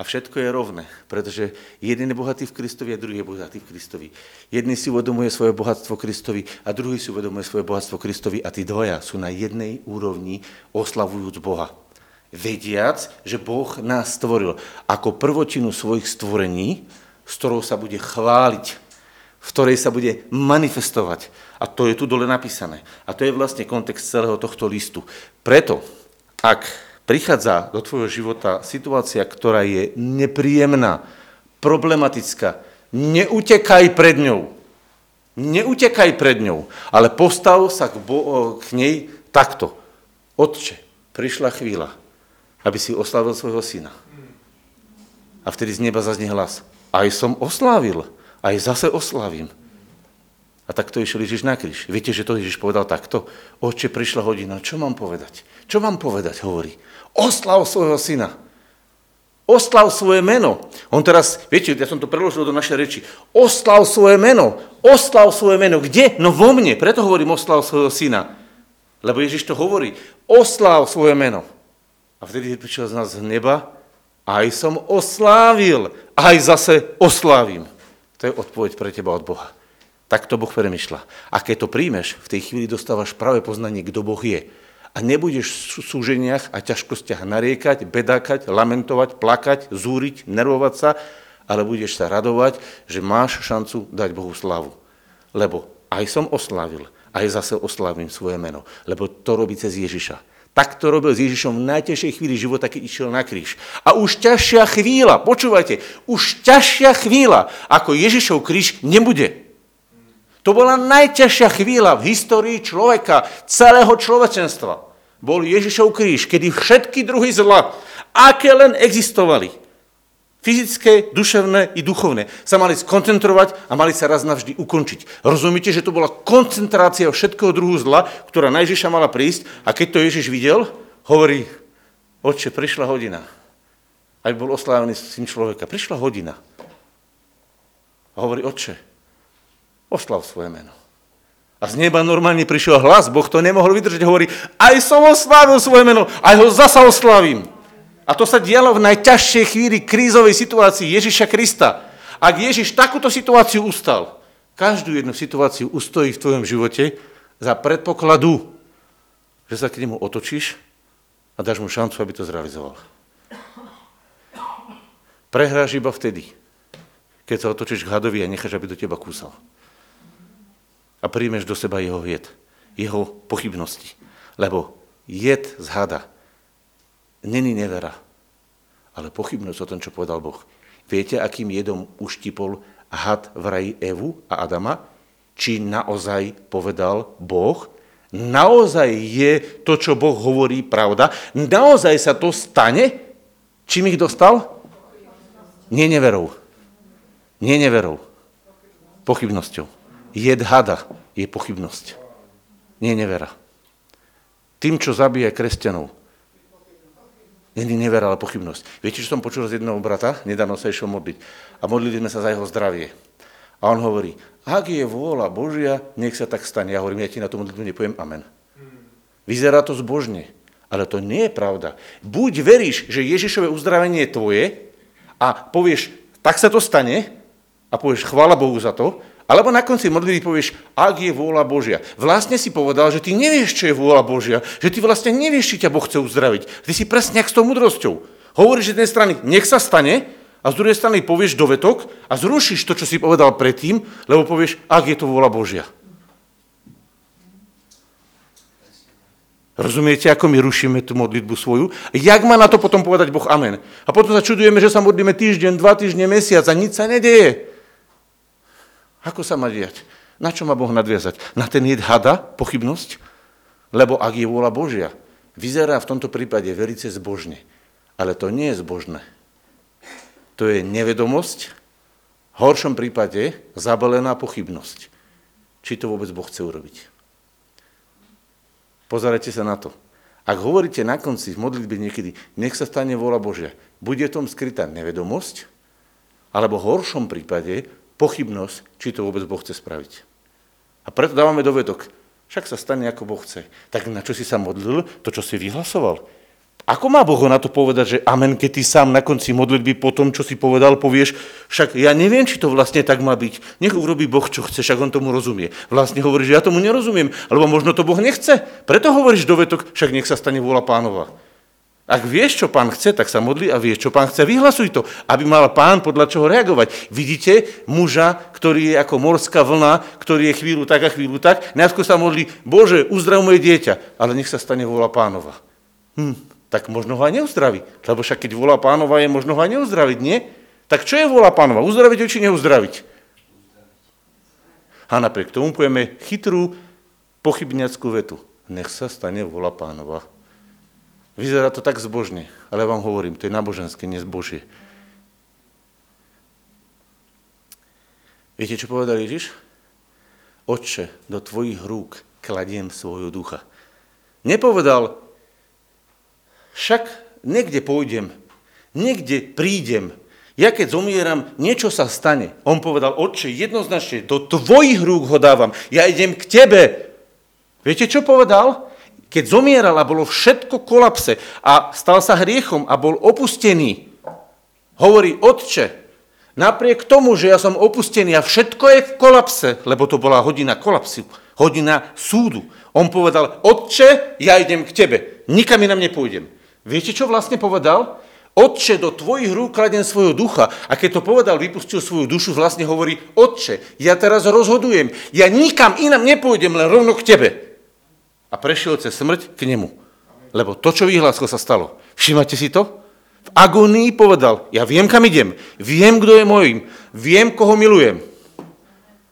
A všetko je rovné, pretože jeden je bohatý v Kristovi a druhý je bohatý v Kristovi. Jedný si uvedomuje svoje bohatstvo Kristovi a druhý si uvedomuje svoje bohatstvo Kristovi a tí dvoja sú na jednej úrovni oslavujúc Boha. Vediac, že Boh nás stvoril ako prvotinu svojich stvorení, s ktorou sa bude chváliť, v ktorej sa bude manifestovať. A to je tu dole napísané. A to je vlastne kontext celého tohto listu. Preto, ak prichádza do tvojho života situácia, ktorá je nepríjemná, problematická, neutekaj pred ňou. Neutekaj pred ňou, ale postav sa k, bo- k nej takto. Otče, prišla chvíľa, aby si oslavil svojho syna. A vtedy z neba zaznie hlas. Aj som oslávil, aj zase oslavím. A takto išiel Ježiš na kríž. Viete, že to Ježiš povedal takto? Oče, prišla hodina, čo mám povedať? Čo mám povedať, hovorí. Oslav svojho syna. oslav svoje meno. On teraz, viete, ja som to preložil do našej reči, oslav svoje meno, oslav svoje meno. Kde? No vo mne, preto hovorím oslav svojho syna. Lebo Ježiš to hovorí, oslav svoje meno. A vtedy prišiel z nás z neba, aj som oslávil, aj zase oslávim. To je odpoveď pre teba od Boha. Tak to Boh premyšľa. A keď to príjmeš, v tej chvíli dostávaš práve poznanie, kto Boh je a nebudeš v súženiach a ťažkostiach nariekať, bedákať, lamentovať, plakať, zúriť, nervovať sa, ale budeš sa radovať, že máš šancu dať Bohu slavu. Lebo aj som oslávil, aj zase oslávim svoje meno, lebo to robí cez Ježiša. Tak to robil s Ježišom v najtežšej chvíli života, keď išiel na kríž. A už ťažšia chvíľa, počúvajte, už ťažšia chvíľa, ako Ježišov kríž, nebude. To bola najťažšia chvíľa v histórii človeka, celého človečenstva. Bol Ježišov kríž, kedy všetky druhy zla, aké len existovali, fyzické, duševné i duchovné, sa mali skoncentrovať a mali sa raz navždy ukončiť. Rozumiete, že to bola koncentrácia všetkého druhu zla, ktorá na Ježiša mala prísť a keď to Ježiš videl, hovorí, oče, prišla hodina. Aj bol oslávený syn človeka. Prišla hodina. A hovorí, oče, Oslav svoje meno. A z neba normálne prišiel hlas, Boh to nemohol vydržať, hovorí, aj som oslávil svoje meno, aj ho zasa oslavím. A to sa dialo v najťažšej chvíli krízovej situácii Ježiša Krista. Ak Ježiš takúto situáciu ustal, každú jednu situáciu ustojí v tvojom živote za predpokladu, že sa k nemu otočíš a dáš mu šancu, aby to zrealizoval. Prehráš iba vtedy, keď sa otočíš k hadovi a necháš, aby do teba kúsal a príjmeš do seba jeho jed, jeho pochybnosti. Lebo jed z hada není nevera, ale pochybnosť o tom, čo povedal Boh. Viete, akým jedom uštipol had v raji Evu a Adama? Či naozaj povedal Boh? Naozaj je to, čo Boh hovorí, pravda? Naozaj sa to stane? Čím ich dostal? Nie neverou. Nie neverou. Pochybnosťou. Jed hada je pochybnosť. Nie nevera. Tým, čo zabíja kresťanov, není nevera, ale pochybnosť. Viete, čo som počul z jedného brata? Nedávno sa išiel modliť. A modlili sme sa za jeho zdravie. A on hovorí, ak je vôľa Božia, nech sa tak stane. Ja hovorím, ja ti na tú modlitbu nepoviem amen. Vyzerá to zbožne, ale to nie je pravda. Buď veríš, že Ježišové uzdravenie je tvoje a povieš, tak sa to stane a povieš, chvála Bohu za to, alebo na konci modlitby povieš, ak je vôľa Božia. Vlastne si povedal, že ty nevieš, čo je vôľa Božia, že ty vlastne nevieš, či ťa Boh chce uzdraviť. Ty si presne s tou mudrosťou. Hovoríš z jednej strany, nech sa stane, a z druhej strany povieš dovetok a zrušíš to, čo si povedal predtým, lebo povieš, ak je to vôľa Božia. Rozumiete, ako my rušíme tú modlitbu svoju? Jak má na to potom povedať Boh amen? A potom sa čudujeme, že sa modlíme týždeň, dva týždne, mesiac a nič sa nedeje. Ako sa má diať? Na čo má Boh nadviazať? Na ten jed hada, pochybnosť? Lebo ak je vôľa Božia, vyzerá v tomto prípade velice zbožne. Ale to nie je zbožné. To je nevedomosť, v horšom prípade zabalená pochybnosť. Či to vôbec Boh chce urobiť. Pozerajte sa na to. Ak hovoríte na konci v modlitbe niekedy, nech sa stane vôľa Božia, bude tom skrytá nevedomosť, alebo v horšom prípade pochybnosť, či to vôbec Boh chce spraviť. A preto dávame dovedok. Však sa stane, ako Boh chce. Tak na čo si sa modlil? To, čo si vyhlasoval. Ako má Boh na to povedať, že amen, keď ty sám na konci modlitby po tom, čo si povedal, povieš, však ja neviem, či to vlastne tak má byť. Nech urobí Boh, čo chce, však on tomu rozumie. Vlastne hovorí, že ja tomu nerozumiem, alebo možno to Boh nechce. Preto hovoríš dovetok, však nech sa stane vôľa pánova. Ak vieš, čo pán chce, tak sa modli a vieš, čo pán chce, vyhlasuj to, aby mal pán podľa čoho reagovať. Vidíte muža, ktorý je ako morská vlna, ktorý je chvíľu tak a chvíľu tak, najskôr sa modlí, Bože, uzdrav moje dieťa, ale nech sa stane vola pánova. Hm, tak možno ho aj neuzdraví, lebo však keď vola pánova je, možno ho aj neuzdraviť, nie? Tak čo je vola pánova? Uzdraviť či neuzdraviť? A napriek tomu povieme chytrú pochybniackú vetu. Nech sa stane vola pánova. Vyzerá to tak zbožne, ale vám hovorím, to je náboženské, nie zbožie. Viete, čo povedal Ježiš? Otče, do tvojich rúk kladiem svojho ducha. Nepovedal, však niekde pôjdem, Niekde prídem, ja keď zomieram, niečo sa stane. On povedal, otče, jednoznačne, do tvojich rúk ho dávam, ja idem k tebe. Viete, čo povedal? Keď zomieral a bolo všetko kolapse a stal sa hriechom a bol opustený, hovorí, otče, napriek tomu, že ja som opustený a všetko je v kolapse, lebo to bola hodina kolapsu, hodina súdu, on povedal, otče, ja idem k tebe, nikam inam nepôjdem. Viete, čo vlastne povedal? Otče, do tvojich rúk kladem svojho ducha. A keď to povedal, vypustil svoju dušu, vlastne hovorí, Otče, ja teraz rozhodujem, ja nikam inam nepôjdem, len rovno k tebe. A prešiel cez smrť k nemu. Lebo to, čo vyhlásil, sa stalo. Všimate si to? V agónii povedal, ja viem, kam idem, viem, kto je môjim, viem, koho milujem.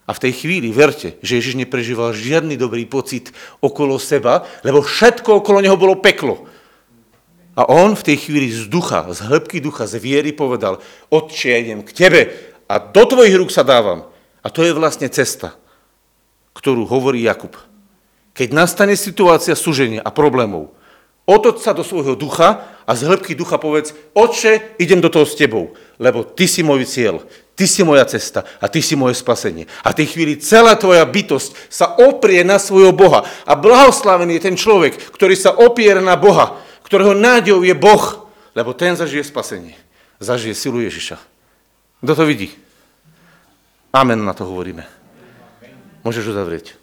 A v tej chvíli verte, že Ježiš neprežíval žiadny dobrý pocit okolo seba, lebo všetko okolo neho bolo peklo. A on v tej chvíli z ducha, z hĺbky ducha, z viery povedal, Otče, ja idem k tebe a do tvojich rúk sa dávam. A to je vlastne cesta, ktorú hovorí Jakub. Keď nastane situácia súženia a problémov, otoč sa do svojho ducha a z hĺbky ducha povedz, Otče, idem do toho s tebou, lebo ty si môj cieľ, ty si moja cesta a ty si moje spasenie. A tej chvíli celá tvoja bytosť sa oprie na svojho Boha. A blahoslavený je ten človek, ktorý sa opiera na Boha, ktorého nádejou je Boh, lebo ten zažije spasenie. Zažije silu Ježiša. Kto to vidí? Amen na to hovoríme. Môžeš uzavrieť.